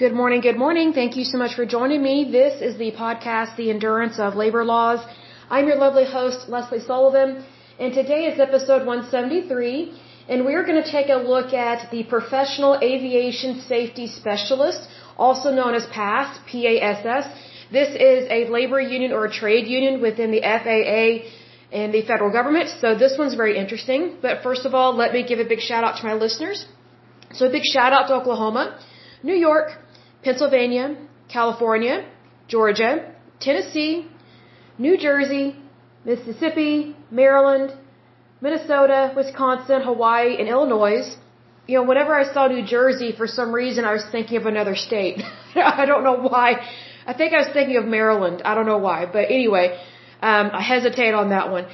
Good morning, good morning. Thank you so much for joining me. This is the podcast, The Endurance of Labor Laws. I'm your lovely host, Lesley Sullivan, and today is episode 173, and we're going to take a look at the Professional Aviation Safety Specialist, also known as PASS, P-A-S-S. This is a labor union or a trade union within the FAA and the federal government, so this one's very interesting. But first of all, let me give a big shout out to my listeners. So a big shout out to Oklahoma, New York, Pennsylvania, California, Georgia, Tennessee, New Jersey, Mississippi, Maryland, Minnesota, Wisconsin, Hawaii, and Illinois. You know, whenever I saw New Jersey, for some reason I was thinking of another state. I don't know why. I think I was thinking of Maryland. I don't know why. But anyway, um, I hesitate on that one.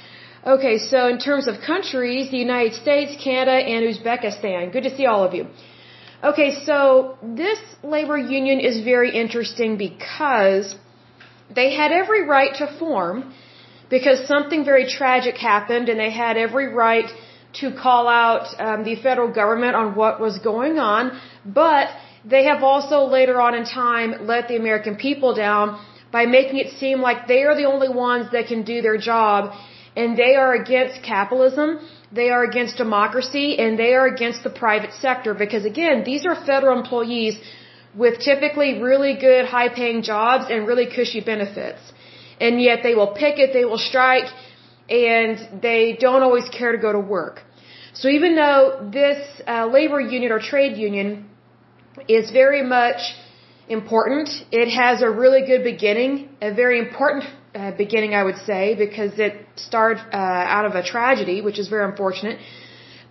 Okay, so in terms of countries, the United States, Canada, and Uzbekistan. Good to see all of you. Okay, so this labor union is very interesting because they had every right to form because something very tragic happened and they had every right to call out um, the federal government on what was going on, but they have also later on in time let the American people down by making it seem like they are the only ones that can do their job and they are against capitalism they are against democracy and they are against the private sector because again, these are federal employees with typically really good high paying jobs and really cushy benefits. And yet they will picket, they will strike, and they don't always care to go to work. So even though this uh, labor union or trade union is very much important, it has a really good beginning, a very important uh, beginning, I would say, because it started uh, out of a tragedy, which is very unfortunate.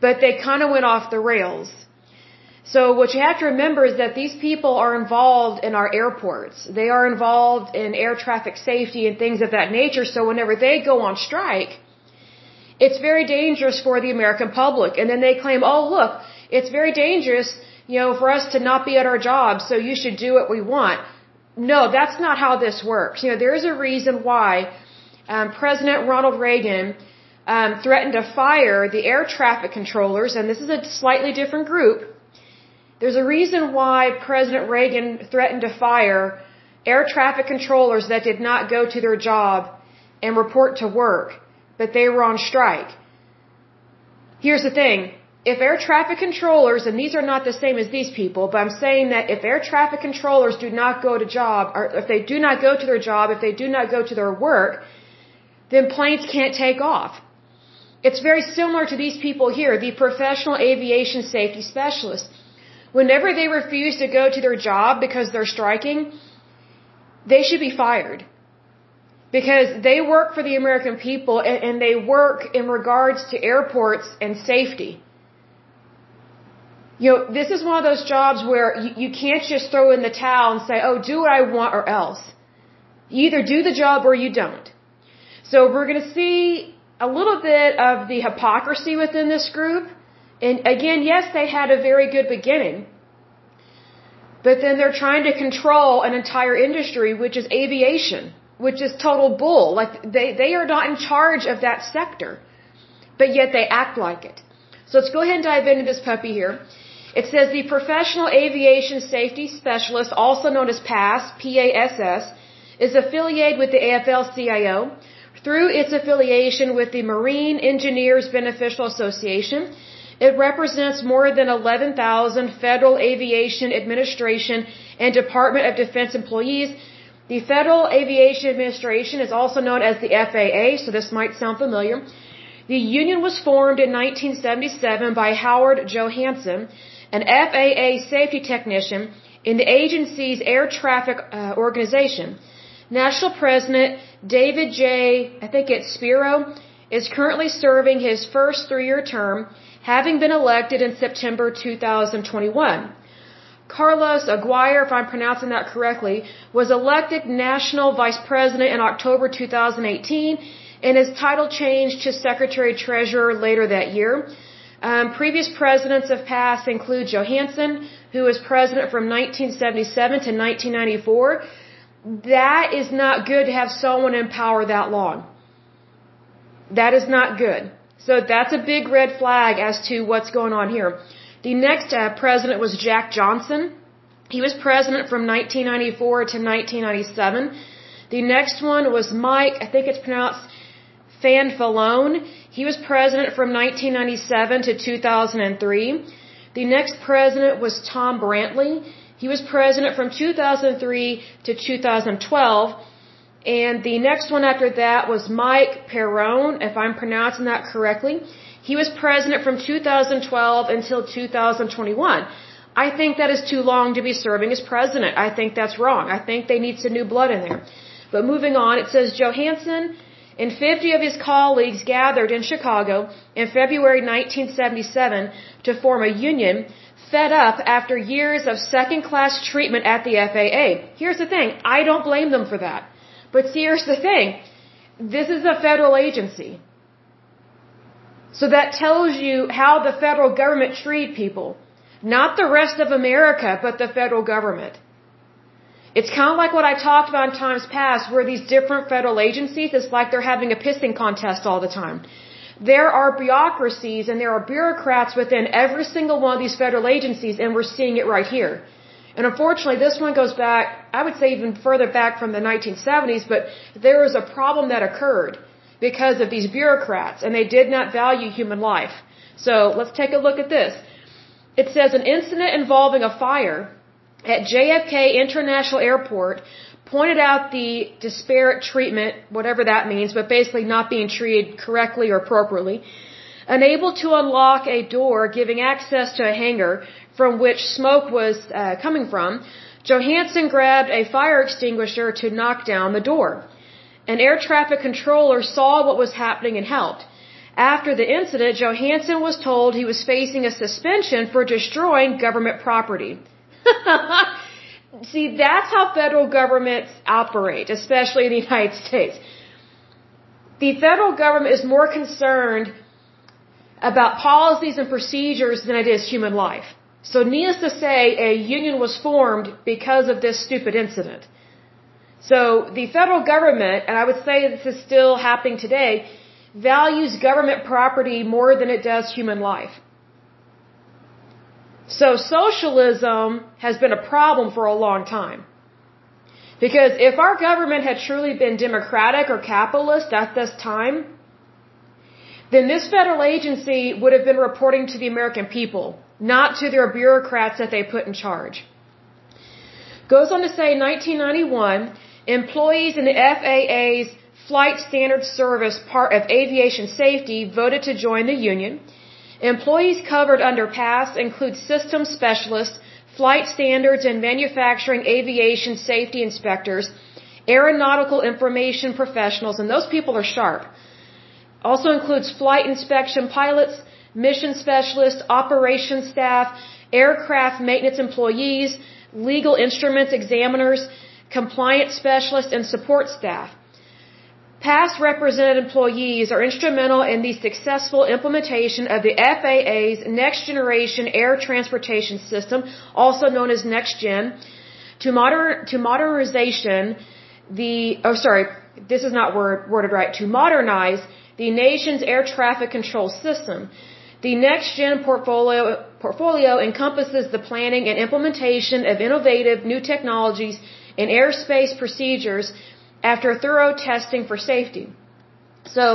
But they kind of went off the rails. So what you have to remember is that these people are involved in our airports. They are involved in air traffic safety and things of that nature. So whenever they go on strike, it's very dangerous for the American public. And then they claim, oh look, it's very dangerous, you know, for us to not be at our jobs, so you should do what we want. No, that's not how this works. You know, there's a reason why um, President Ronald Reagan um, threatened to fire the air traffic controllers, and this is a slightly different group. There's a reason why President Reagan threatened to fire air traffic controllers that did not go to their job and report to work, but they were on strike. Here's the thing if air traffic controllers, and these are not the same as these people, but I'm saying that if air traffic controllers do not go to job, or if they do not go to their job, if they do not go to their work, then planes can't take off. It's very similar to these people here, the professional aviation safety specialists. Whenever they refuse to go to their job because they're striking, they should be fired. Because they work for the American people and, and they work in regards to airports and safety. You know, this is one of those jobs where you, you can't just throw in the towel and say, oh, do what I want or else. You either do the job or you don't. So we're going to see a little bit of the hypocrisy within this group. And again, yes, they had a very good beginning. But then they're trying to control an entire industry, which is aviation, which is total bull. Like they, they are not in charge of that sector. But yet they act like it. So let's go ahead and dive into this puppy here. It says the Professional Aviation Safety Specialist, also known as PASS, P-A-S-S, is affiliated with the AFL-CIO through its affiliation with the Marine Engineers Beneficial Association. It represents more than 11,000 Federal Aviation Administration and Department of Defense employees. The Federal Aviation Administration is also known as the FAA, so this might sound familiar. The union was formed in 1977 by Howard Johannssen an FAA safety technician in the agency's air traffic uh, organization. National President David J. I think it's Spero is currently serving his first three-year term, having been elected in September 2021. Carlos Aguirre, if I'm pronouncing that correctly, was elected National Vice President in October 2018 and his title changed to Secretary Treasurer later that year. Um, previous presidents of PASS include Johannssen, who was president from 1977 to 1994. That is not good to have someone in power that long. That is not good. So that's a big red flag as to what's going on here. The next uh, president was Jack Johnson. He was president from 1994 to 1997. The next one was Mike, I think it's pronounced Fanfalone. He was president from 1997 to 2003. The next president was Tom Brantley. He was president from 2003 to 2012. And the next one after that was Mike Perrone, if I'm pronouncing that correctly. He was president from 2012 until 2021. I think that is too long to be serving as president. I think that's wrong. I think they need some new blood in there. But moving on, it says Johannssen and 50 of his colleagues gathered in Chicago in February 1977 to form a union fed up after years of second class treatment at the FAA. Here's the thing I don't blame them for that. But see, here's the thing this is a federal agency. So that tells you how the federal government treat people. Not the rest of America, but the federal government. It's kind of like what I talked about in times past, where these different federal agencies, it's like they're having a pissing contest all the time. There are bureaucracies and there are bureaucrats within every single one of these federal agencies, and we're seeing it right here. And unfortunately, this one goes back, I would say even further back from the 1970s, but there was a problem that occurred because of these bureaucrats, and they did not value human life. So let's take a look at this. It says an incident involving a fire at JFK International Airport pointed out the disparate treatment, whatever that means, but basically not being treated correctly or appropriately. Unable to unlock a door giving access to a hangar from which smoke was uh, coming from, Johannssen grabbed a fire extinguisher to knock down the door. An air traffic controller saw what was happening and helped. After the incident, Johannssen was told he was facing a suspension for destroying government property. See, that's how federal governments operate, especially in the United States. The federal government is more concerned about policies and procedures than it is human life. So, needless to say, a union was formed because of this stupid incident. So, the federal government, and I would say this is still happening today, values government property more than it does human life. So socialism has been a problem for a long time. Because if our government had truly been democratic or capitalist at this time, then this federal agency would have been reporting to the American people, not to their bureaucrats that they put in charge. Goes on to say in 1991, employees in the FAA's Flight Standards Service part of aviation safety voted to join the union. Employees covered under PASS include system specialists, flight standards and manufacturing aviation safety inspectors, aeronautical information professionals, and those people are sharp. Also includes flight inspection pilots, mission specialists, operations staff, aircraft maintenance employees, legal instruments examiners, compliance specialists, and support staff. PASS represented employees are instrumental in the successful implementation of the FAA's Next Generation Air Transportation System, also known as NextGen, to to modernization the oh sorry, this is not word, worded right, to modernize the nation's air traffic control system. The NextGen portfolio portfolio encompasses the planning and implementation of innovative new technologies in airspace procedures after thorough testing for safety. So,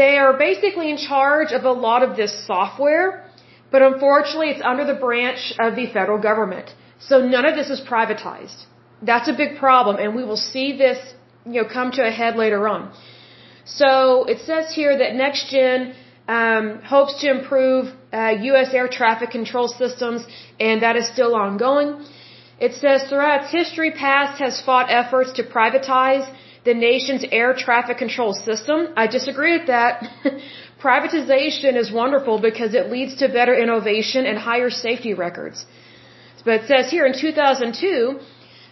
they are basically in charge of a lot of this software, but unfortunately it's under the branch of the federal government. So none of this is privatized. That's a big problem, and we will see this, you know, come to a head later on. So it says here that NextGen um, hopes to improve uh, U.S. air traffic control systems, and that is still ongoing. It says throughout its history PASS has fought efforts to privatize the nation's air traffic control system. I disagree with that. Privatization is wonderful because it leads to better innovation and higher safety records. But it says here in 2002,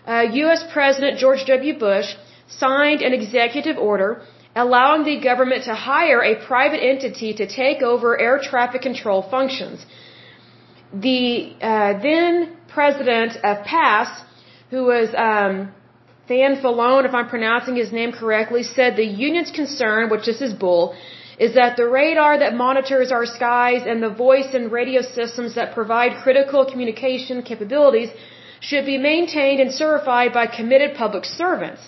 uh, U.S. President George W. Bush signed an executive order allowing the government to hire a private entity to take over air traffic control functions. The uh, then president of PASS, who was um, Fanfalone, if I'm pronouncing his name correctly, said the union's concern, which this is bull, is that the radar that monitors our skies and the voice and radio systems that provide critical communication capabilities should be maintained and certified by committed public servants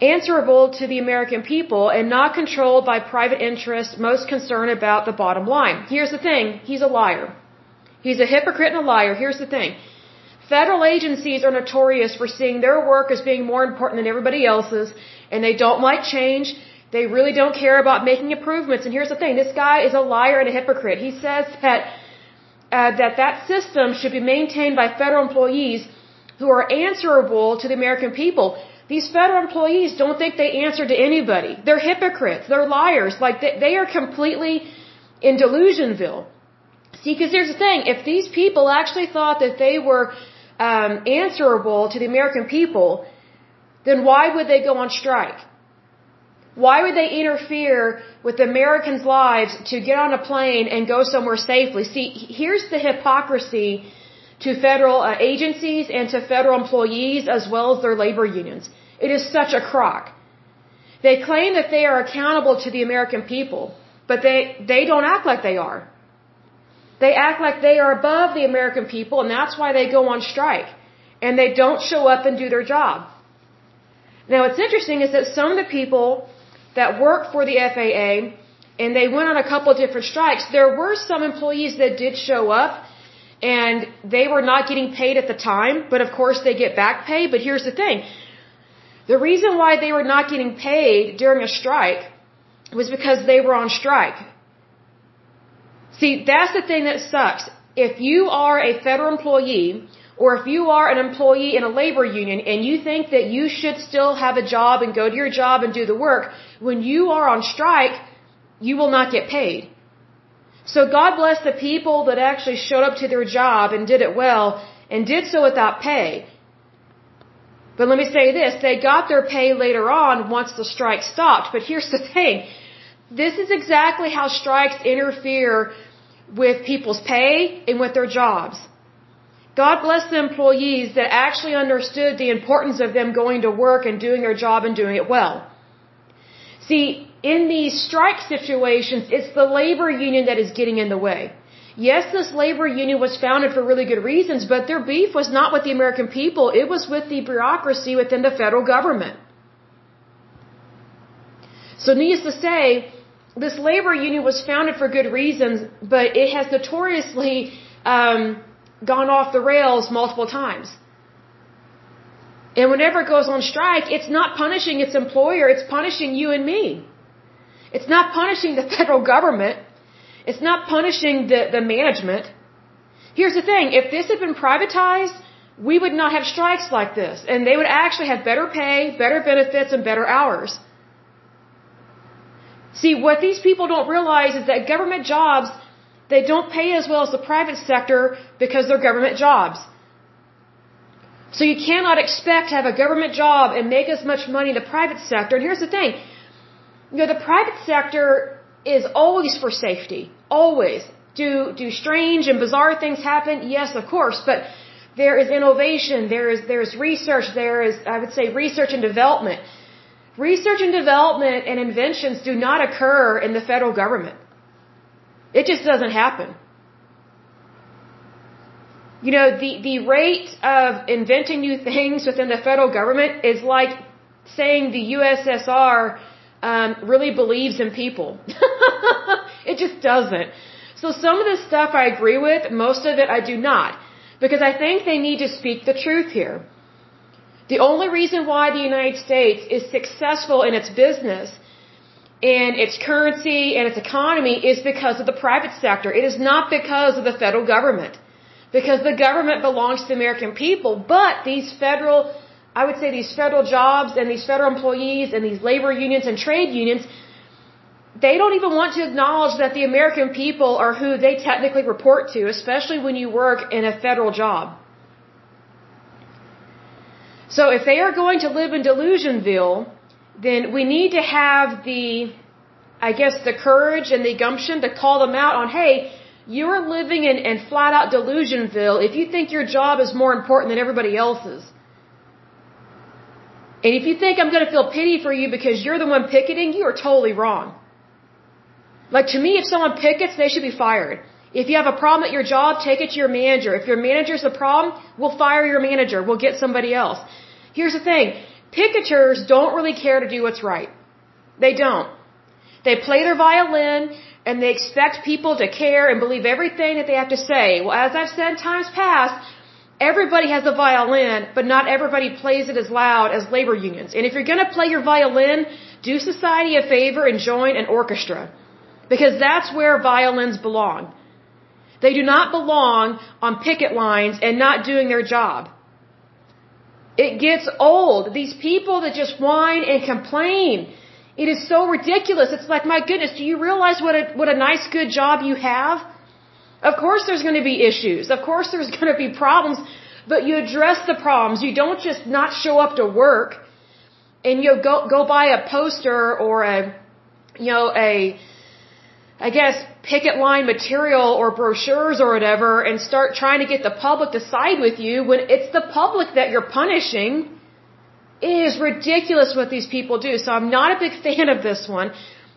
answerable to the American people and not controlled by private interests most concerned about the bottom line. Here's the thing, he's a liar. He's a hypocrite and a liar. Here's the thing. Federal agencies are notorious for seeing their work as being more important than everybody else's and they don't like change they really don't care about making improvements. And here's the thing: this guy is a liar and a hypocrite. He says that uh, that that system should be maintained by federal employees who are answerable to the American people. These federal employees don't think they answer to anybody. They're hypocrites. They're liars. Like they, they are completely in delusionville. See, because here's the thing: if these people actually thought that they were um, answerable to the American people, then why would they go on strike? Why would they interfere with Americans' lives to get on a plane and go somewhere safely? See, here's the hypocrisy to federal uh, agencies and to federal employees as well as their labor unions. It is such a crock. They claim that they are accountable to the American people, but they, they don't act like they are. They act like they are above the American people, and that's why they go on strike. And they don't show up and do their job. Now, what's interesting is that some of the people that worked for the FAA and they went on a couple of different strikes. There were some employees that did show up and they were not getting paid at the time, but of course they get back pay. But here's the thing. The reason why they were not getting paid during a strike was because they were on strike. See, that's the thing that sucks. If you are a federal employee or if you are an employee in a labor union and you think that you should still have a job and go to your job and do the work, when you are on strike, you will not get paid. So God bless the people that actually showed up to their job and did it well and did so without pay. But let me say this, they got their pay later on once the strike stopped. But here's the thing, this is exactly how strikes interfere with people's pay and with their jobs. God bless the employees that actually understood the importance of them going to work and doing their job and doing it well. See, in these strike situations, it's the labor union that is getting in the way. Yes, this labor union was founded for really good reasons, but their beef was not with the American people, it was with the bureaucracy within the federal government. So, needless to say, this labor union was founded for good reasons, but it has notoriously um, gone off the rails multiple times. And whenever it goes on strike, it's not punishing its employer, it's punishing you and me. It's not punishing the federal government. It's not punishing the, the management. Here's the thing, if this had been privatized, we would not have strikes like this. And they would actually have better pay, better benefits, and better hours. See, what these people don't realize is that government jobs they don't pay as well as the private sector because they're government jobs. So you cannot expect to have a government job and make as much money in the private sector. And here's the thing. You know, the private sector is always for safety. Always. Do, do strange and bizarre things happen? Yes, of course. But there is innovation. There is, there is research. There is, I would say, research and development. Research and development and inventions do not occur in the federal government. It just doesn't happen. You know, the, the rate of inventing new things within the federal government is like saying the USSR um, really believes in people. it just doesn't. So some of the stuff I agree with, most of it I do not. Because I think they need to speak the truth here. The only reason why the United States is successful in its business and its currency and its economy is because of the private sector. It is not because of the federal government. Because the government belongs to the American people, but these federal, I would say these federal jobs and these federal employees and these labor unions and trade unions, they don't even want to acknowledge that the American people are who they technically report to, especially when you work in a federal job. So if they are going to live in Delusionville, then we need to have the, I guess, the courage and the gumption to call them out on, hey, you're living in, in flat out delusionville if you think your job is more important than everybody else's. And if you think I'm going to feel pity for you because you're the one picketing, you are totally wrong. Like to me, if someone pickets, they should be fired. If you have a problem at your job, take it to your manager. If your manager's the problem, we'll fire your manager. We'll get somebody else. Here's the thing. Picketers don't really care to do what's right. They don't. They play their violin and they expect people to care and believe everything that they have to say. Well, as I've said times past, everybody has a violin, but not everybody plays it as loud as labor unions. And if you're going to play your violin, do society a favor and join an orchestra. Because that's where violins belong. They do not belong on picket lines and not doing their job. It gets old. These people that just whine and complain. It is so ridiculous. It's like, my goodness, do you realize what a, what a nice, good job you have? Of course there's going to be issues. Of course there's going to be problems, but you address the problems. You don't just not show up to work and you go, go buy a poster or a, you know, a, I guess, picket line material or brochures or whatever and start trying to get the public to side with you when it's the public that you're punishing. It is ridiculous what these people do. So I'm not a big fan of this one.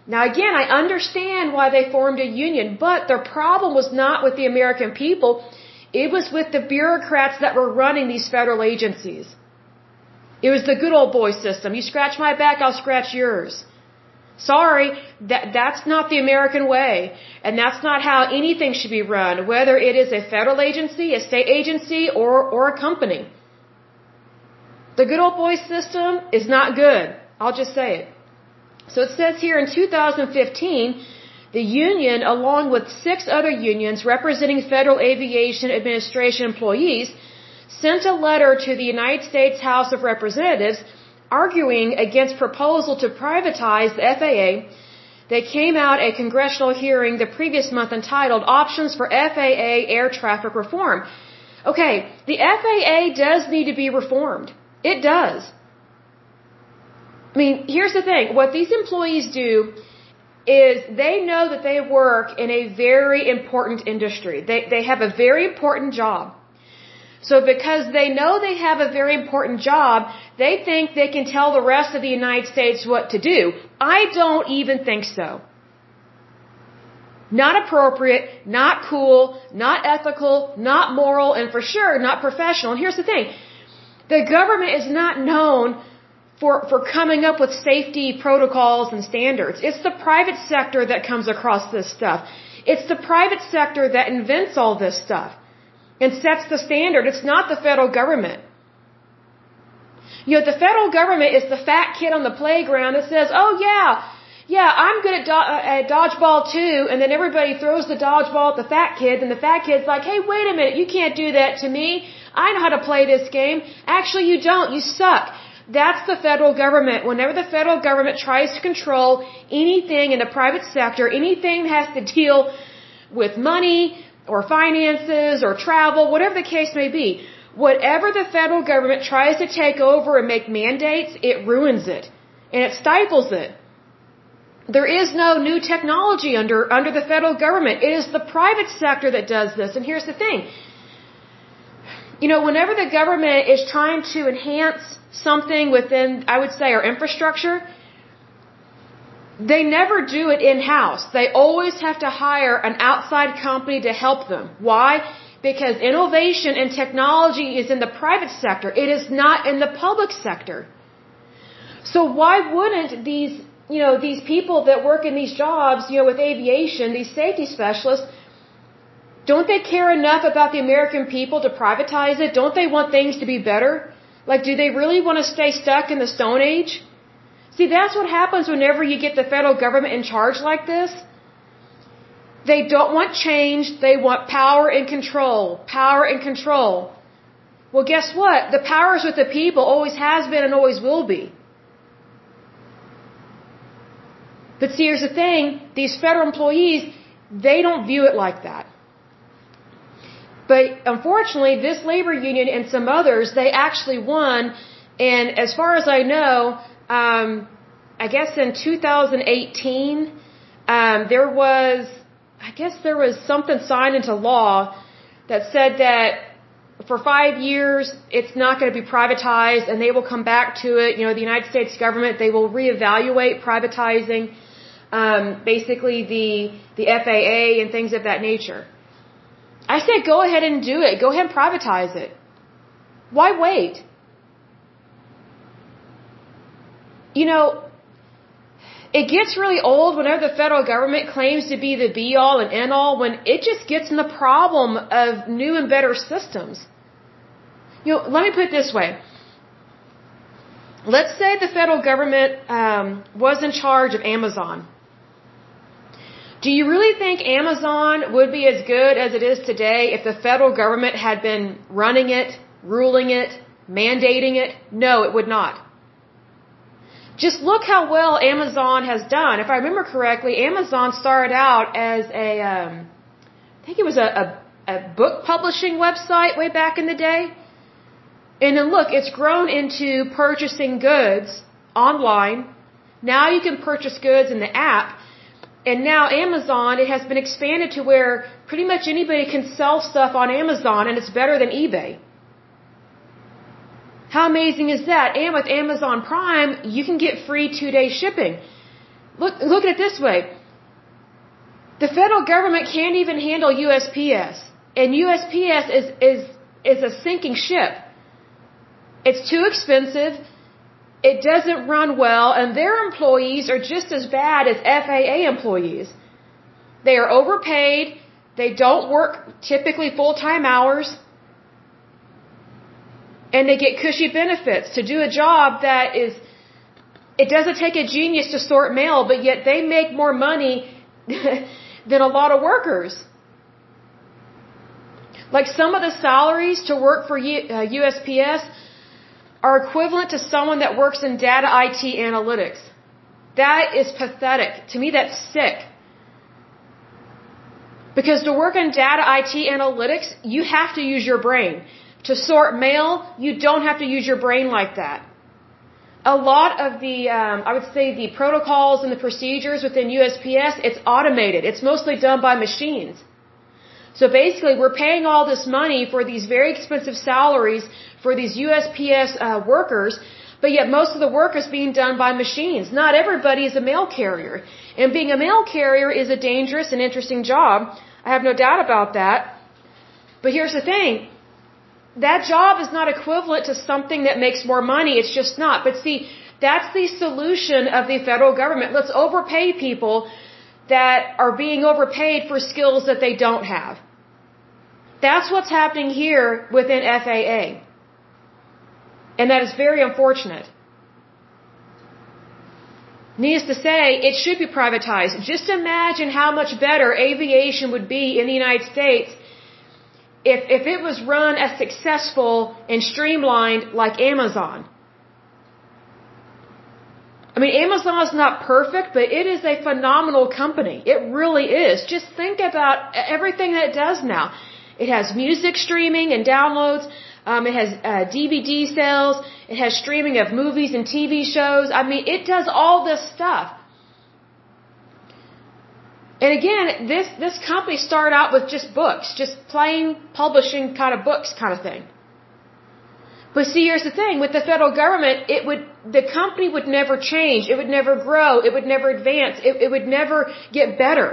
Now again, I understand why they formed a union, but their problem was not with the American people. It was with the bureaucrats that were running these federal agencies. It was the good old boy system. You scratch my back, I'll scratch yours. Sorry, that, that's not the American way. And that's not how anything should be run, whether it is a federal agency, a state agency, or, or a company. The good old boy system is not good. I'll just say it. So it says here in 2015, the union, along with six other unions representing Federal Aviation Administration employees, sent a letter to the United States House of Representatives arguing against proposal to privatize the FAA, they came out a congressional hearing the previous month entitled Options for FAA Air Traffic Reform. Okay, the FAA does need to be reformed. It does. I mean, here's the thing. What these employees do is they know that they work in a very important industry. They, they have a very important job. So because they know they have a very important job, they think they can tell the rest of the United States what to do. I don't even think so. Not appropriate, not cool, not ethical, not moral, and for sure not professional. And here's the thing. The government is not known for, for coming up with safety protocols and standards. It's the private sector that comes across this stuff. It's the private sector that invents all this stuff and sets the standard. It's not the federal government. You know, the federal government is the fat kid on the playground that says, oh yeah, yeah, I'm good at, do- uh, at dodgeball too, and then everybody throws the dodgeball at the fat kid, and the fat kid's like, hey, wait a minute, you can't do that to me. I know how to play this game. Actually, you don't. You suck. That's the federal government. Whenever the federal government tries to control anything in the private sector, anything that has to deal with money, or finances or travel, whatever the case may be. Whatever the federal government tries to take over and make mandates, it ruins it. And it stifles it. There is no new technology under, under the federal government. It is the private sector that does this. And here's the thing. You know, whenever the government is trying to enhance something within, I would say, our infrastructure, they never do it in-house. They always have to hire an outside company to help them. Why? Because innovation and technology is in the private sector. It is not in the public sector. So why wouldn't these, you know, these people that work in these jobs, you know, with aviation, these safety specialists, don't they care enough about the American people to privatize it? Don't they want things to be better? Like, do they really want to stay stuck in the Stone Age? See, that's what happens whenever you get the federal government in charge like this. They don't want change, they want power and control. Power and control. Well, guess what? The power is with the people, always has been and always will be. But see, here's the thing these federal employees, they don't view it like that. But unfortunately, this labor union and some others, they actually won. And as far as I know, um, I guess in 2018, um, there was, I guess there was something signed into law that said that for five years it's not going to be privatized and they will come back to it. You know, the United States government, they will reevaluate privatizing um, basically the the FAA and things of that nature. I said go ahead and do it. Go ahead and privatize it. Why wait? You know, it gets really old whenever the federal government claims to be the be all and end all when it just gets in the problem of new and better systems. You know, let me put it this way. Let's say the federal government um, was in charge of Amazon. Do you really think Amazon would be as good as it is today if the federal government had been running it, ruling it, mandating it? No, it would not. Just look how well Amazon has done. If I remember correctly, Amazon started out as a, um, I think it was a, a, a book publishing website way back in the day. And then look, it's grown into purchasing goods online. Now you can purchase goods in the app. And now Amazon, it has been expanded to where pretty much anybody can sell stuff on Amazon and it's better than eBay. How amazing is that? And with Amazon Prime, you can get free two day shipping. Look, look at it this way. The federal government can't even handle USPS. And USPS is, is, is a sinking ship. It's too expensive. It doesn't run well, and their employees are just as bad as FAA employees. They are overpaid. They don't work typically full time hours. And they get cushy benefits to do a job that is, it doesn't take a genius to sort mail, but yet they make more money than a lot of workers. Like some of the salaries to work for USPS uh, are equivalent to someone that works in data IT analytics. That is pathetic. To me, that's sick. Because to work in data IT analytics, you have to use your brain. To sort mail, you don't have to use your brain like that. A lot of the, um, I would say, the protocols and the procedures within USPS, it's automated. It's mostly done by machines. So basically, we're paying all this money for these very expensive salaries for these USPS uh, workers, but yet most of the work is being done by machines. Not everybody is a mail carrier. And being a mail carrier is a dangerous and interesting job. I have no doubt about that. But here's the thing. That job is not equivalent to something that makes more money. It's just not. But see, that's the solution of the federal government. Let's overpay people that are being overpaid for skills that they don't have. That's what's happening here within FAA. And that is very unfortunate. Needless to say, it should be privatized. Just imagine how much better aviation would be in the United States if, if it was run as successful and streamlined like Amazon. I mean, Amazon is not perfect, but it is a phenomenal company. It really is. Just think about everything that it does now. It has music streaming and downloads. Um, it has uh, DVD sales. It has streaming of movies and TV shows. I mean, it does all this stuff. And again, this this company started out with just books, just plain publishing kind of books, kind of thing. But see, here's the thing: with the federal government, it would the company would never change. It would never grow. It would never advance. It, it would never get better.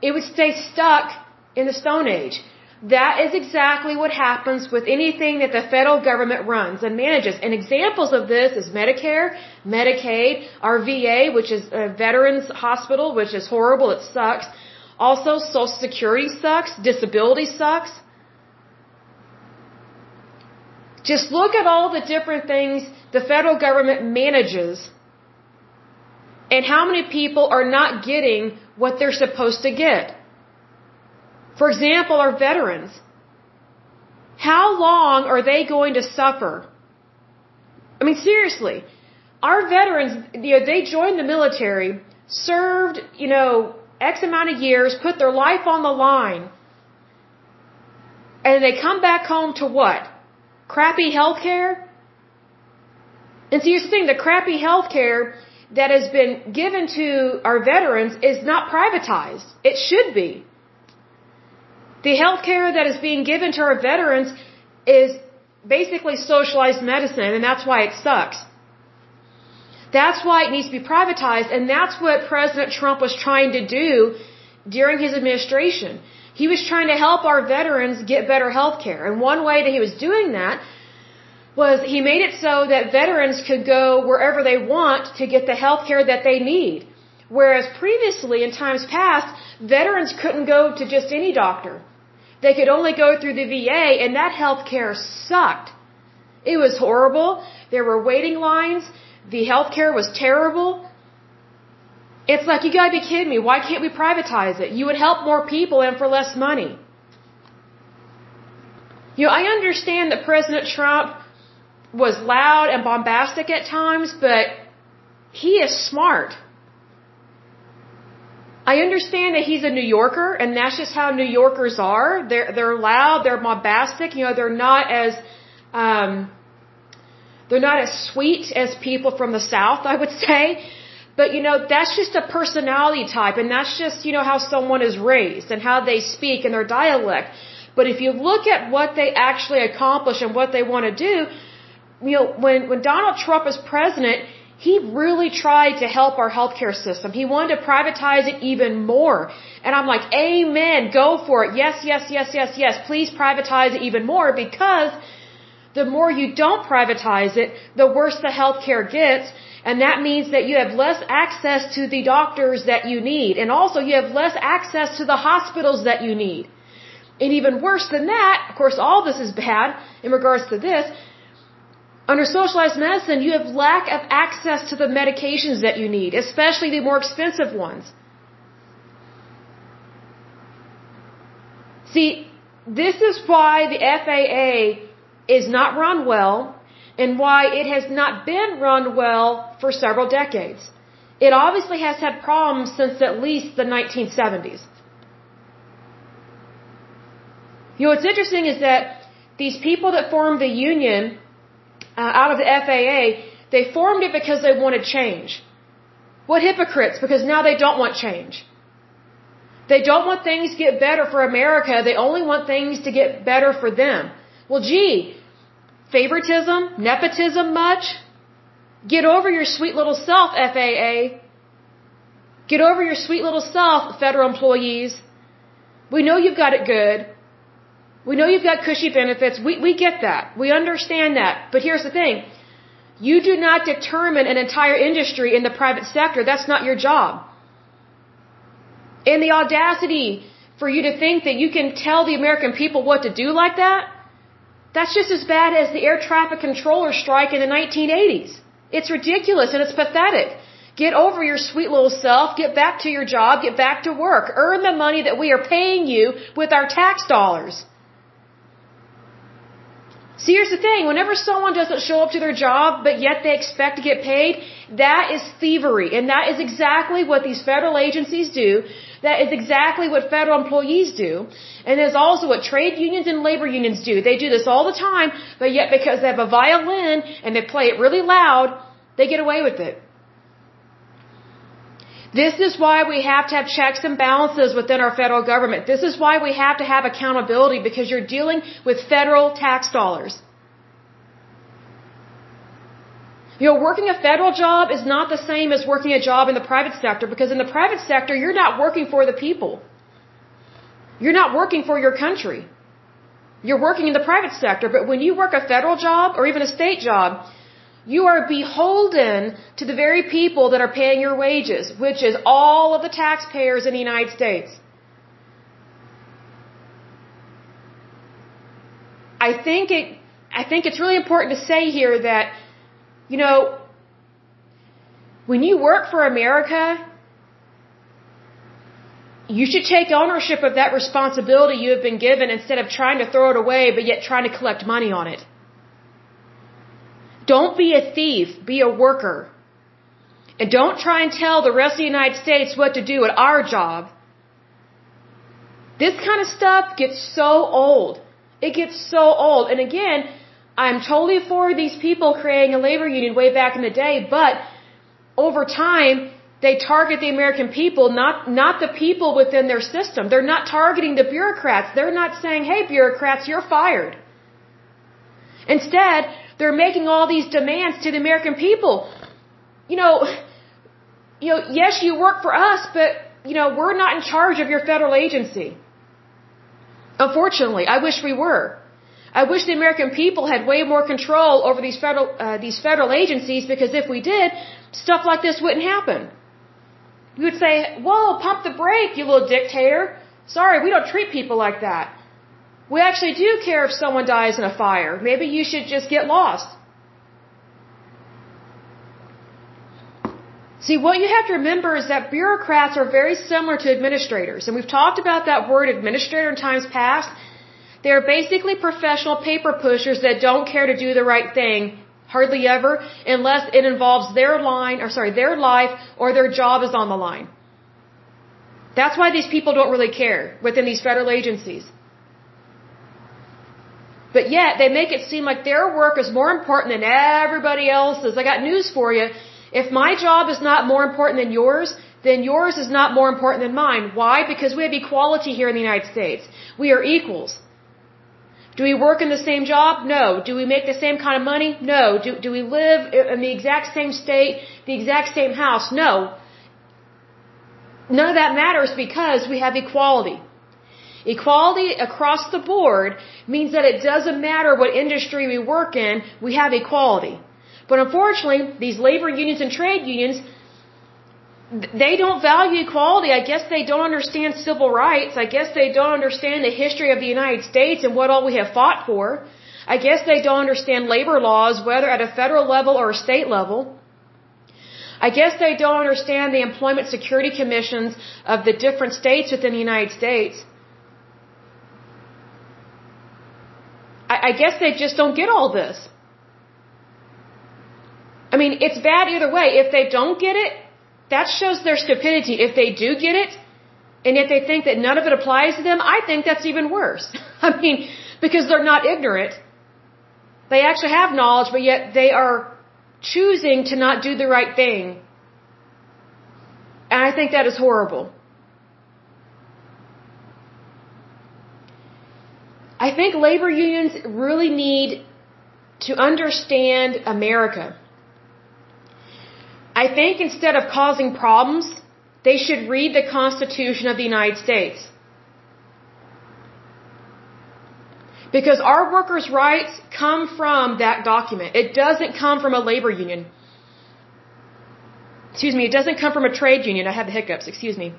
It would stay stuck in the Stone Age. That is exactly what happens with anything that the federal government runs and manages. And examples of this is Medicare, Medicaid, our VA, which is a veterans hospital, which is horrible, it sucks. Also, Social Security sucks, disability sucks. Just look at all the different things the federal government manages and how many people are not getting what they're supposed to get. For example, our veterans. How long are they going to suffer? I mean, seriously, our veterans, you know, they joined the military, served, you know, X amount of years, put their life on the line, and they come back home to what? Crappy health care? And so here's the thing, the crappy health care that has been given to our veterans is not privatized. It should be. The health care that is being given to our veterans is basically socialized medicine, and that's why it sucks. That's why it needs to be privatized, and that's what President Trump was trying to do during his administration. He was trying to help our veterans get better health care. And one way that he was doing that was he made it so that veterans could go wherever they want to get the health care that they need. Whereas previously, in times past, veterans couldn't go to just any doctor. They could only go through the VA, and that health care sucked. It was horrible. There were waiting lines. The health care was terrible. It's like, you gotta be kidding me. Why can't we privatize it? You would help more people and for less money. You know, I understand that President Trump was loud and bombastic at times, but he is smart. I understand that he's a New Yorker, and that's just how New Yorkers are. They're they're loud, they're bombastic. You know, they're not as um, they're not as sweet as people from the South, I would say. But you know, that's just a personality type, and that's just you know how someone is raised and how they speak and their dialect. But if you look at what they actually accomplish and what they want to do, you know, when when Donald Trump is president, he really tried to help our healthcare system. He wanted to privatize it even more. And I'm like, Amen, go for it. Yes, yes, yes, yes, yes. Please privatize it even more because the more you don't privatize it, the worse the healthcare gets. And that means that you have less access to the doctors that you need. And also you have less access to the hospitals that you need. And even worse than that, of course all this is bad in regards to this, under socialized medicine, you have lack of access to the medications that you need, especially the more expensive ones. See, this is why the FAA is not run well and why it has not been run well for several decades. It obviously has had problems since at least the 1970s. You know, what's interesting is that these people that formed the union uh, out of the FAA, they formed it because they wanted change. What hypocrites, because now they don't want change. They don't want things to get better for America, they only want things to get better for them. Well, gee, favoritism, nepotism much? Get over your sweet little self, FAA. Get over your sweet little self, federal employees. We know you've got it good. We know you've got cushy benefits. We, we get that. We understand that. But here's the thing. You do not determine an entire industry in the private sector. That's not your job. And the audacity for you to think that you can tell the American people what to do like that, that's just as bad as the air traffic controller strike in the 1980s. It's ridiculous and it's pathetic. Get over your sweet little self, get back to your job, get back to work. Earn the money that we are paying you with our tax dollars. See, here's the thing. Whenever someone doesn't show up to their job, but yet they expect to get paid, that is thievery. And that is exactly what these federal agencies do. That is exactly what federal employees do. And it's also what trade unions and labor unions do. They do this all the time, but yet because they have a violin and they play it really loud, they get away with it. This is why we have to have checks and balances within our federal government. This is why we have to have accountability because you're dealing with federal tax dollars. You know, working a federal job is not the same as working a job in the private sector because in the private sector, you're not working for the people. You're not working for your country. You're working in the private sector, but when you work a federal job or even a state job, you are beholden to the very people that are paying your wages, which is all of the taxpayers in the United States. I think it, I think it's really important to say here that, you know, when you work for America, you should take ownership of that responsibility you have been given instead of trying to throw it away but yet trying to collect money on it. Don't be a thief, be a worker. And don't try and tell the rest of the United States what to do at our job. This kind of stuff gets so old. It gets so old. And again, I'm totally for these people creating a labor union way back in the day, but over time, they target the American people, not, not the people within their system. They're not targeting the bureaucrats. They're not saying, hey, bureaucrats, you're fired. Instead, they're making all these demands to the American people. you know, you know, yes, you work for us, but, you know, we're not in charge of your federal agency. Unfortunately, I wish we were. I wish the American people had way more control over these federal, uh, these federal agencies because if we did, stuff like this wouldn't happen. We would say, whoa, pump the brake, you little dictator. Sorry, we don't treat people like that. We actually do care if someone dies in a fire. Maybe you should just get lost. See, what you have to remember is that bureaucrats are very similar to administrators. And we've talked about that word administrator in times past. They're basically professional paper pushers that don't care to do the right thing hardly ever unless it involves their line or sorry, their life or their job is on the line. That's why these people don't really care within these federal agencies. But yet they make it seem like their work is more important than everybody else's. I got news for you. If my job is not more important than yours, then yours is not more important than mine. Why? Because we have equality here in the United States. We are equals. Do we work in the same job? No. Do we make the same kind of money? No. Do, do we live in the exact same state, the exact same house? No. None of that matters because we have equality. Equality across the board means that it doesn't matter what industry we work in, we have equality. But unfortunately, these labor unions and trade unions, they don't value equality. I guess they don't understand civil rights. I guess they don't understand the history of the United States and what all we have fought for. I guess they don't understand labor laws, whether at a federal level or a state level. I guess they don't understand the employment security commissions of the different states within the United States. I, I guess they just don't get all this. I mean, it's bad either way. If they don't get it, that shows their stupidity. If they do get it, and yet they think that none of it applies to them, I think that's even worse. I mean, because they're not ignorant. They actually have knowledge, but yet they are choosing to not do the right thing. And I think that is horrible. I think labor unions really need to understand America. I think instead of causing problems, they should read the Constitution of the United States. Because our workers' rights come from that document. It doesn't come from a labor union. Excuse me, it doesn't come from a trade union. I have the hiccups, excuse me.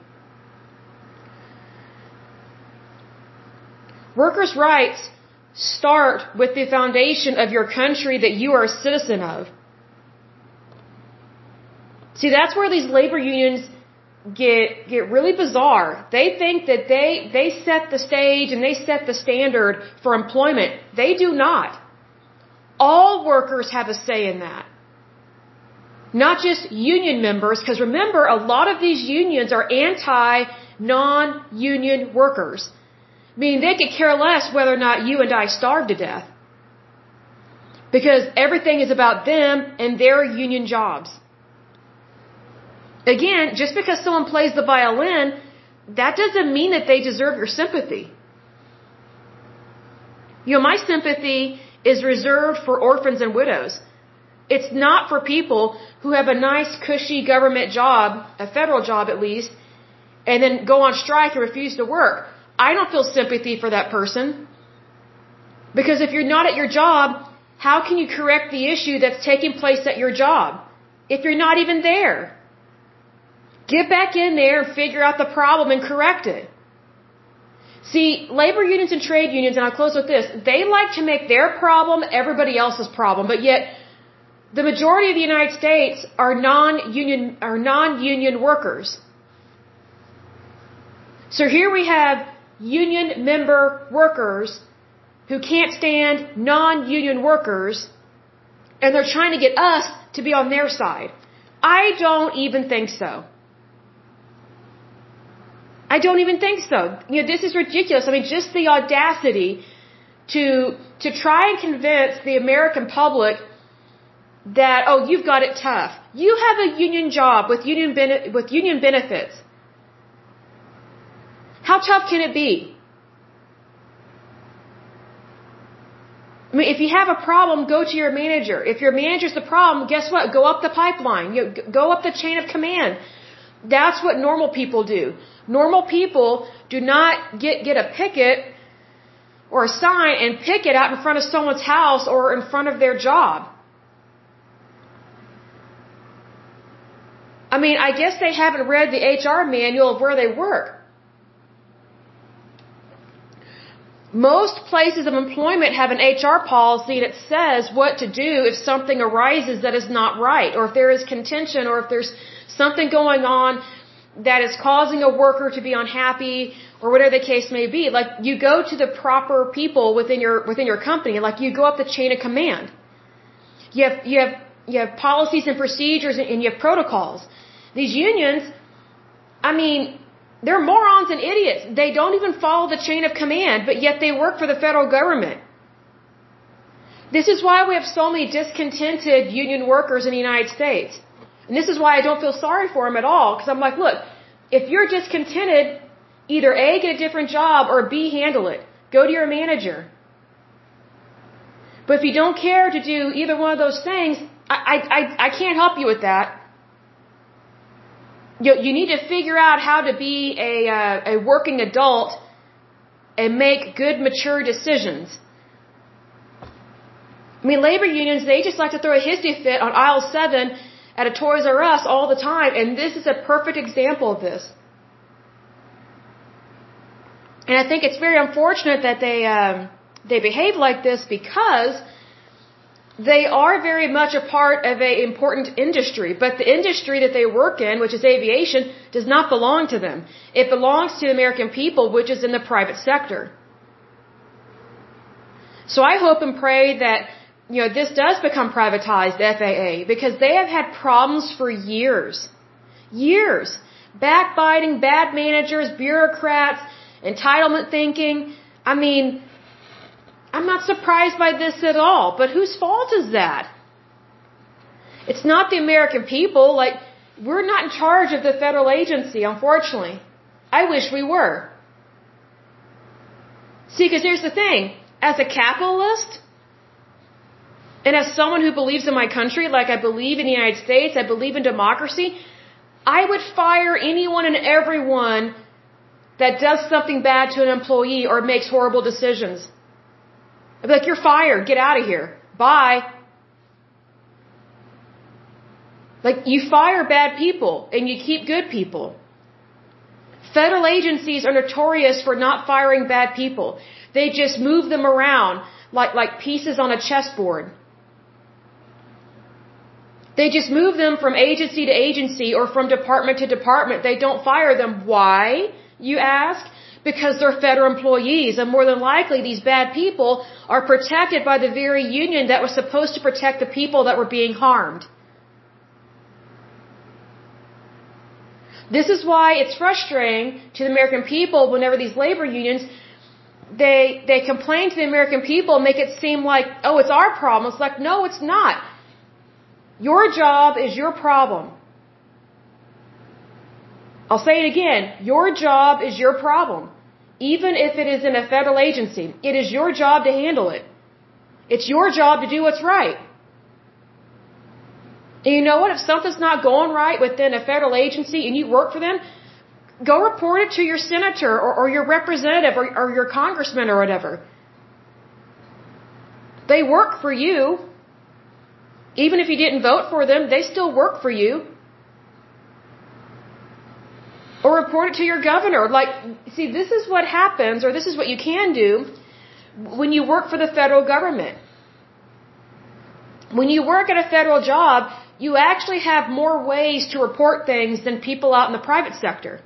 Workers' rights start with the foundation of your country that you are a citizen of. See, that's where these labor unions get get really bizarre. They think that they they set the stage and they set the standard for employment. They do not. All workers have a say in that. Not just union members, because remember, a lot of these unions are anti non union workers. Meaning they could care less whether or not you and I starve to death. Because everything is about them and their union jobs. Again, just because someone plays the violin, that doesn't mean that they deserve your sympathy. You know, my sympathy is reserved for orphans and widows. It's not for people who have a nice, cushy government job, a federal job at least, and then go on strike and refuse to work. I don't feel sympathy for that person. Because if you're not at your job, how can you correct the issue that's taking place at your job? If you're not even there. Get back in there and figure out the problem and correct it. See, labor unions and trade unions, and I'll close with this, they like to make their problem everybody else's problem, but yet the majority of the United States are non-union, are non-union workers. So here we have union member workers who can't stand non-union workers and they're trying to get us to be on their side. I don't even think so. I don't even think so. You know, this is ridiculous. I mean, just the audacity to to try and convince the American public that oh, you've got it tough. You have a union job with union with union benefits. How tough can it be? I mean, if you have a problem, go to your manager. If your manager's the problem, guess what? Go up the pipeline. You go up the chain of command. That's what normal people do. Normal people do not get get a picket or a sign and pick it out in front of someone's house or in front of their job. I mean, I guess they haven't read the HR manual of where they work. Most places of employment have an HR policy that says what to do if something arises that is not right, or if there is contention, or if there's something going on that is causing a worker to be unhappy, or whatever the case may be. Like you go to the proper people within your within your company, like you go up the chain of command. You have you have you have policies and procedures and you have protocols. These unions, I mean, they're morons and idiots. They don't even follow the chain of command, but yet they work for the federal government. This is why we have so many discontented union workers in the United States. And this is why I don't feel sorry for them at all, because I'm like, look, if you're discontented, either A, get a different job, or B, handle it. Go to your manager. But if you don't care to do either one of those things, I, I, I can't help you with that you, you need to figure out how to be a, uh, a working adult and make good, mature decisions. I mean, labor unions, they just like to throw a hissy fit on aisle 7 at a Toys R Us all the time, and this is a perfect example of this. And I think it's very unfortunate that they, um, they behave like this because they are very much a part of an important industry, but the industry that they work in, which is aviation, does not belong to them. It belongs to the American people, which is in the private sector. So I hope and pray that you know this does become privatized, the FAA, because they have had problems for years, years, backbiting, bad managers, bureaucrats, entitlement thinking. I mean, I'm not surprised by this at all. But whose fault is that? It's not the American people. Like, we're not in charge of the federal agency, unfortunately. I wish we were. See, because here's the thing. As a capitalist, and as someone who believes in my country, like I believe in the United States, I believe in democracy, I would fire anyone and everyone that does something bad to an employee or makes horrible decisions. I'd be like, you're fired. Get out of here. Bye. Like, you fire bad people and you keep good people. Federal agencies are notorious for not firing bad people. They just move them around like, like pieces on a chessboard. They just move them from agency to agency or from department to department. They don't fire them. Why, you ask? Because they're federal employees and more than likely these bad people are protected by the very union that was supposed to protect the people that were being harmed. This is why it's frustrating to the American people whenever these labor unions they they complain to the American people and make it seem like, oh, it's our problem. It's like, no, it's not. Your job is your problem. I'll say it again. Your job is your problem. Even if it is in a federal agency, it is your job to handle it. It's your job to do what's right. And you know what? If something's not going right within a federal agency and you work for them, go report it to your senator or, or your representative or, or your congressman or whatever. They work for you. Even if you didn't vote for them, they still work for you. Or report it to your governor. Like, see, this is what happens, or this is what you can do when you work for the federal government. When you work at a federal job, you actually have more ways to report things than people out in the private sector.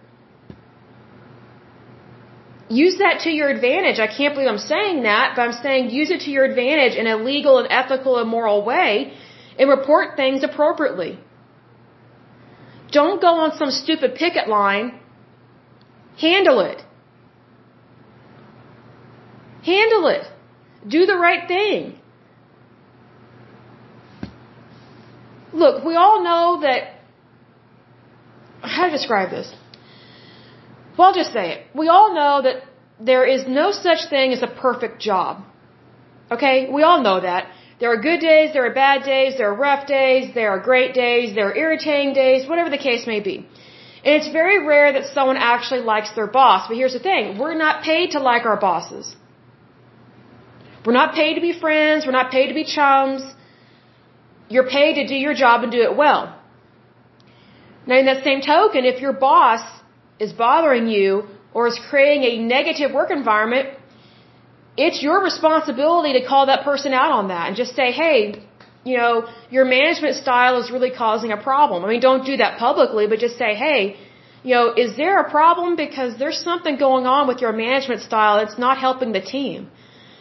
Use that to your advantage. I can't believe I'm saying that, but I'm saying use it to your advantage in a legal and ethical and moral way and report things appropriately. Don't go on some stupid picket line. Handle it. Handle it. Do the right thing. Look, we all know that. How to describe this? Well, I'll just say it. We all know that there is no such thing as a perfect job. Okay? We all know that. There are good days, there are bad days, there are rough days, there are great days, there are irritating days, whatever the case may be. And it's very rare that someone actually likes their boss. But here's the thing. We're not paid to like our bosses. We're not paid to be friends. We're not paid to be chums. You're paid to do your job and do it well. Now, in that same token, if your boss is bothering you or is creating a negative work environment, it's your responsibility to call that person out on that and just say, hey, you know, your management style is really causing a problem. I mean, don't do that publicly, but just say, hey, you know, is there a problem because there's something going on with your management style that's not helping the team?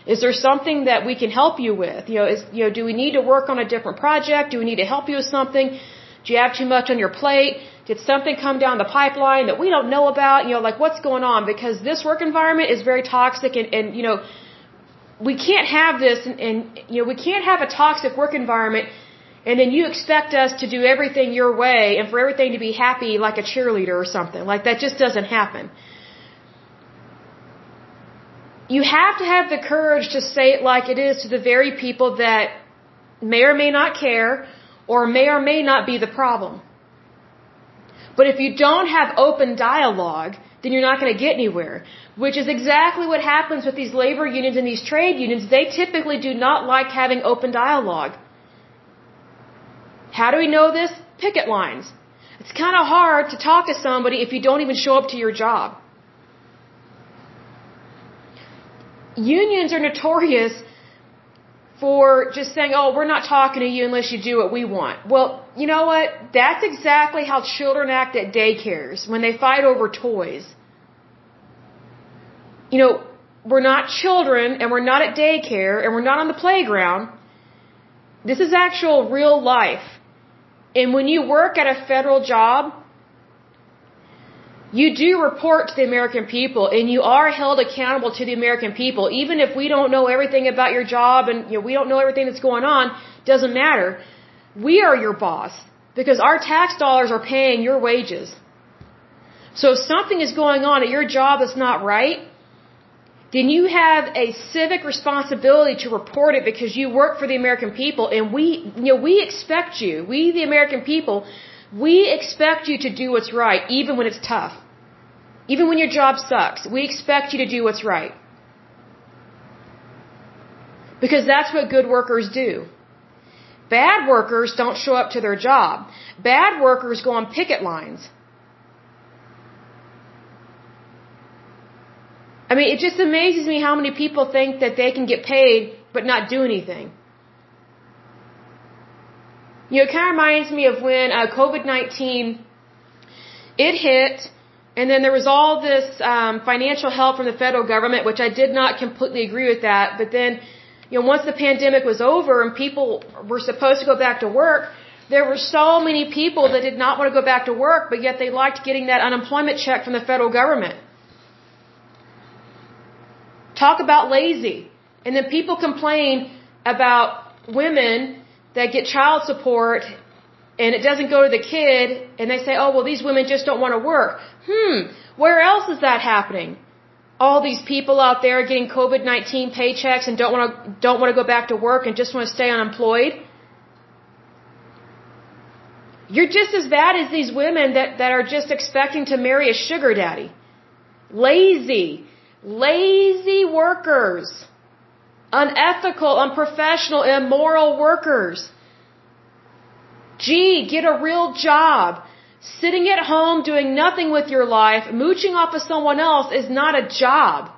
Is there something that we can help you with? You know, is, you know, do we need to work on a different project? Do we need to help you with something? Do you have too much on your plate? Did something come down the pipeline that we don't know about? You know, like what's going on? Because this work environment is very toxic and, and you know, we can't have this and, and you know, we can't have a toxic work environment and then you expect us to do everything your way and for everything to be happy like a cheerleader or something. Like that just doesn't happen. You have to have the courage to say it like it is to the very people that may or may not care or may or may not be the problem. But if you don't have open dialogue, then you're not going to get anywhere. Which is exactly what happens with these labor unions and these trade unions. They typically do not like having open dialogue. How do we know this? Picket lines. It's kind of hard to talk to somebody if you don't even show up to your job. Unions are notorious for just saying, oh, we're not talking to you unless you do what we want. Well, you know what? That's exactly how children act at daycares when they fight over toys. You know, we're not children and we're not at daycare and we're not on the playground. This is actual real life. And when you work at a federal job, you do report to the American people and you are held accountable to the American people. Even if we don't know everything about your job and you know, we don't know everything that's going on, doesn't matter. We are your boss because our tax dollars are paying your wages. So if something is going on at your job that's not right, then you have a civic responsibility to report it because you work for the American people and we, you know, we expect you, we the American people, we expect you to do what's right even when it's tough. Even when your job sucks, we expect you to do what's right. Because that's what good workers do. Bad workers don't show up to their job. Bad workers go on picket lines. I mean, it just amazes me how many people think that they can get paid but not do anything. You know, it kind of reminds me of when uh, COVID-19, it hit, and then there was all this um, financial help from the federal government, which I did not completely agree with that. But then, you know, once the pandemic was over and people were supposed to go back to work, there were so many people that did not want to go back to work, but yet they liked getting that unemployment check from the federal government. Talk about lazy. And then people complain about women that get child support and it doesn't go to the kid and they say, oh, well, these women just don't want to work. Hmm, where else is that happening? All these people out there getting COVID-19 paychecks and don't want to, don't want to go back to work and just want to stay unemployed. You're just as bad as these women that, that are just expecting to marry a sugar daddy. Lazy. Lazy workers. Unethical, unprofessional, immoral workers. Gee, get a real job. Sitting at home doing nothing with your life, mooching off of someone else is not a job.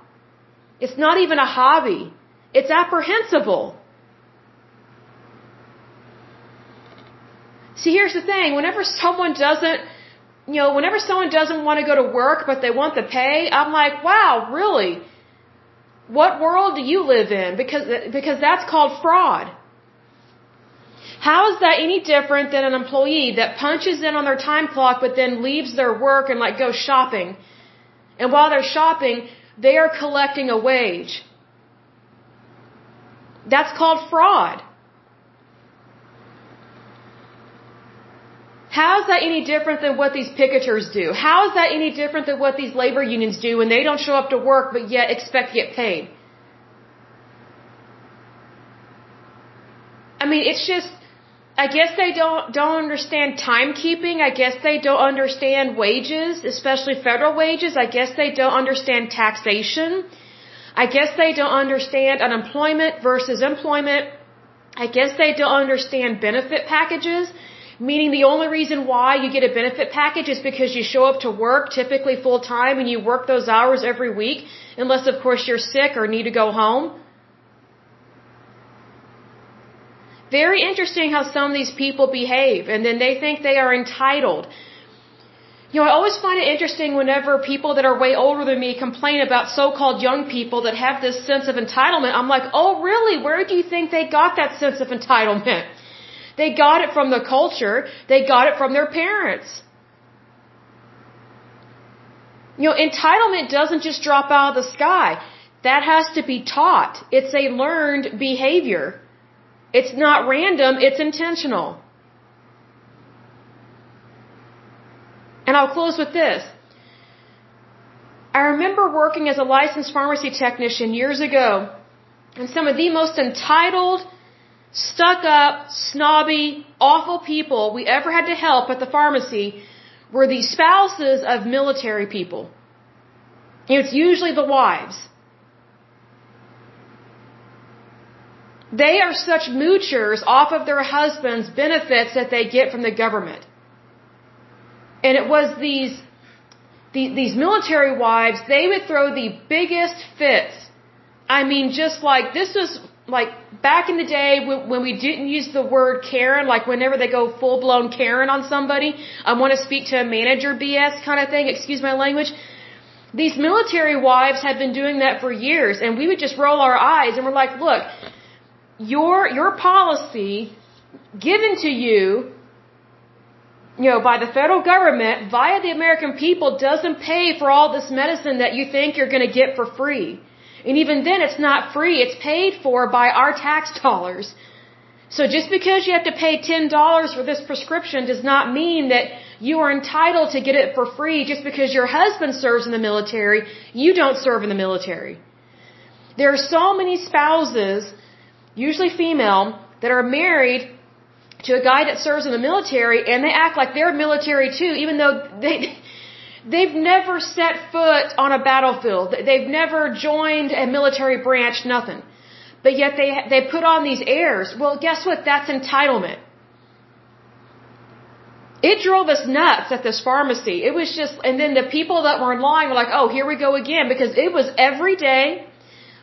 It's not even a hobby. It's apprehensible. See, here's the thing. Whenever someone doesn't, you know, whenever someone doesn't want to go to work but they want the pay, I'm like, wow, really? What world do you live in? Because, because that's called fraud. How is that any different than an employee that punches in on their time clock but then leaves their work and like goes shopping? And while they're shopping, they are collecting a wage. That's called fraud. How is that any different than what these picketers do? How is that any different than what these labor unions do when they don't show up to work but yet expect to get paid? I mean, it's just, I guess they don't, don't understand timekeeping. I guess they don't understand wages, especially federal wages. I guess they don't understand taxation. I guess they don't understand unemployment versus employment. I guess they don't understand benefit packages, meaning the only reason why you get a benefit package is because you show up to work, typically full time, and you work those hours every week, unless of course you're sick or need to go home. Very interesting how some of these people behave, and then they think they are entitled. You know, I always find it interesting whenever people that are way older than me complain about so-called young people that have this sense of entitlement. I'm like, oh really? Where do you think they got that sense of entitlement? They got it from the culture. They got it from their parents. You know, entitlement doesn't just drop out of the sky. That has to be taught. It's a learned behavior. It's not random, it's intentional. And I'll close with this. I remember working as a licensed pharmacy technician years ago, and some of the most entitled, stuck up, snobby, awful people we ever had to help at the pharmacy were the spouses of military people. It's usually the wives. They are such moochers off of their husbands' benefits that they get from the government. And it was these, the, these military wives, they would throw the biggest fits. I mean, just like, this was like back in the day when, when we didn't use the word Karen, like whenever they go full blown Karen on somebody, I want to speak to a manager BS kind of thing, excuse my language. These military wives had been doing that for years, and we would just roll our eyes and we're like, look, your, your policy given to you you know, by the federal government via the American people doesn't pay for all this medicine that you think you're going to get for free. And even then, it's not free. It's paid for by our tax dollars. So just because you have to pay $10 for this prescription does not mean that you are entitled to get it for free just because your husband serves in the military, you don't serve in the military. There are so many spouses, usually female, that are married to a guy that serves in the military and they act like they're military too, even though they, they've never set foot on a battlefield. They've never joined a military branch, nothing. But yet they, they put on these airs. Well, guess what? That's entitlement. It drove us nuts at this pharmacy. It was just, and then the people that were in line were like, oh, here we go again, because it was every day,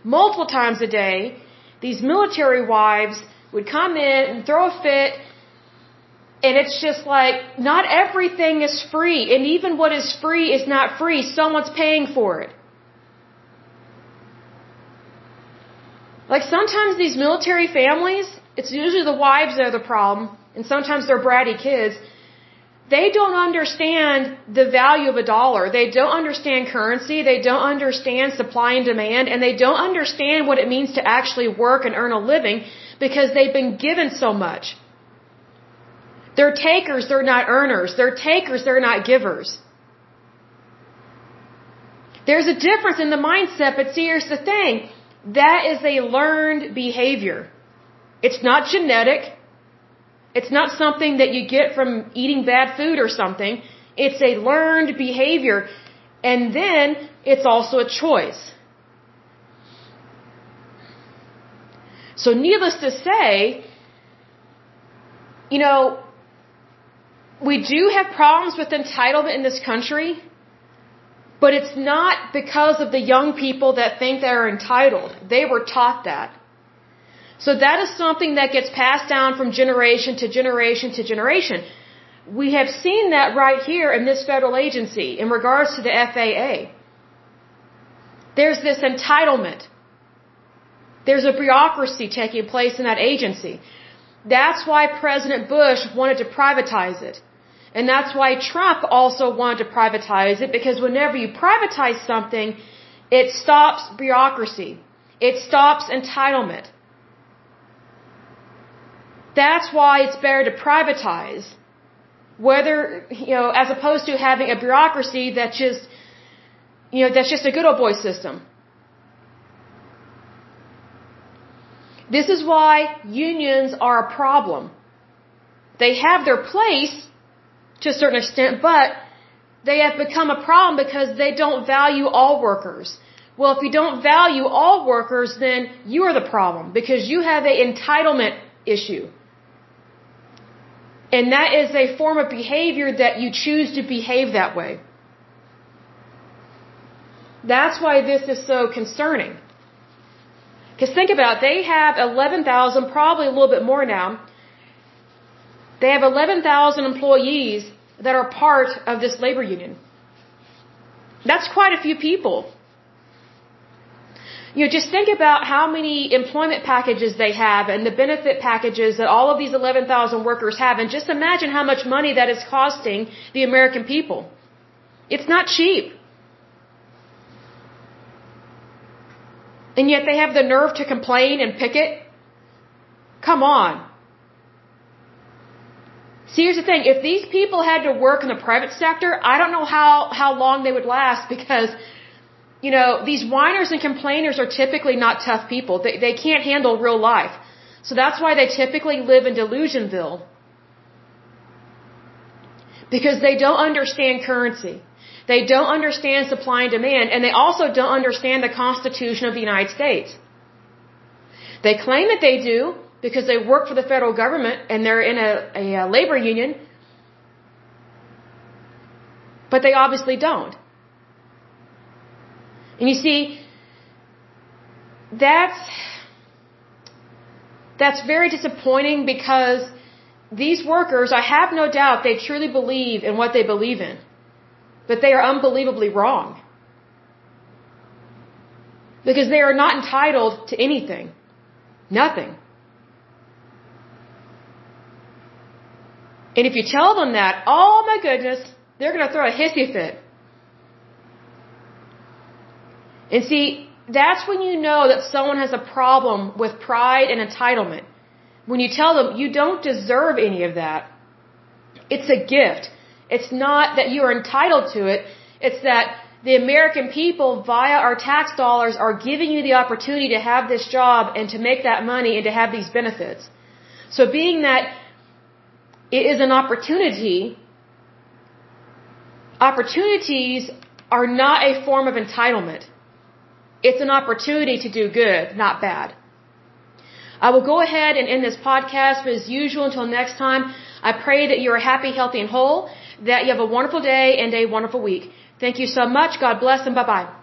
multiple times a day, these military wives would come in and throw a fit and it's just like, not everything is free. And even what is free is not free. Someone's paying for it. Like sometimes these military families, it's usually the wives that are the problem, and sometimes they're bratty kids. They don't understand the value of a dollar. They don't understand currency. They don't understand supply and demand, and they don't understand what it means to actually work and earn a living because they've been given so much. They're takers, they're not earners. They're takers, they're not givers. There's a difference in the mindset, but see, here's the thing. That is a learned behavior. It's not genetic. It's not something that you get from eating bad food or something. It's a learned behavior. And then it's also a choice. So needless to say, you know, we do have problems with entitlement in this country, but it's not because of the young people that think they're entitled. They were taught that. So that is something that gets passed down from generation to generation to generation. We have seen that right here in this federal agency in regards to the FAA. There's this entitlement. There's a bureaucracy taking place in that agency. That's why President Bush wanted to privatize it. And that's why Trump also wanted to privatize it because whenever you privatize something, it stops bureaucracy. It stops entitlement. That's why it's better to privatize. Whether, you know, as opposed to having a bureaucracy that just, you know, that's just a good old boy system. This is why unions are a problem. They have their place to a certain extent, but they have become a problem because they don't value all workers. Well, if you don't value all workers, then you are the problem because you have an entitlement issue. And that is a form of behavior that you choose to behave that way. That's why this is so concerning. Because think about it, they have 11,000, probably a little bit more now. They have 11,000 employees that are part of this labor union. That's quite a few people. You know, just think about how many employment packages they have and the benefit packages that all of these 11,000 workers have, and just imagine how much money that is costing the American people. It's not cheap. And yet they have the nerve to complain and picket? Come on. See, here's the thing. If these people had to work in the private sector, I don't know how, how long they would last because, you know, these whiners and complainers are typically not tough people. They, they can't handle real life. So that's why they typically live in Delusionville. Because they don't understand currency. They don't understand supply and demand, and they also don't understand the Constitution of the United States. They claim that they do because they work for the federal government and they're in a, a, labor union, but they obviously don't. And you see, that's that's very disappointing because these workers, I have no doubt, they truly believe in what they believe in. But they are unbelievably wrong. Because they are not entitled to anything. Nothing. And if you tell them that, oh my goodness, they're going to throw a hissy fit. And see, that's when you know that someone has a problem with pride and entitlement. When you tell them you don't deserve any of that. It's a gift. It's not that you are entitled to it. It's that the American people, via our tax dollars, are giving you the opportunity to have this job and to make that money and to have these benefits. So being that it is an opportunity, opportunities are not a form of entitlement. It's an opportunity to do good, not bad. I will go ahead and end this podcast, but as usual, until next time, I pray that you are happy, healthy, and whole that you have a wonderful day and a wonderful week. Thank you so much. God bless and bye bye.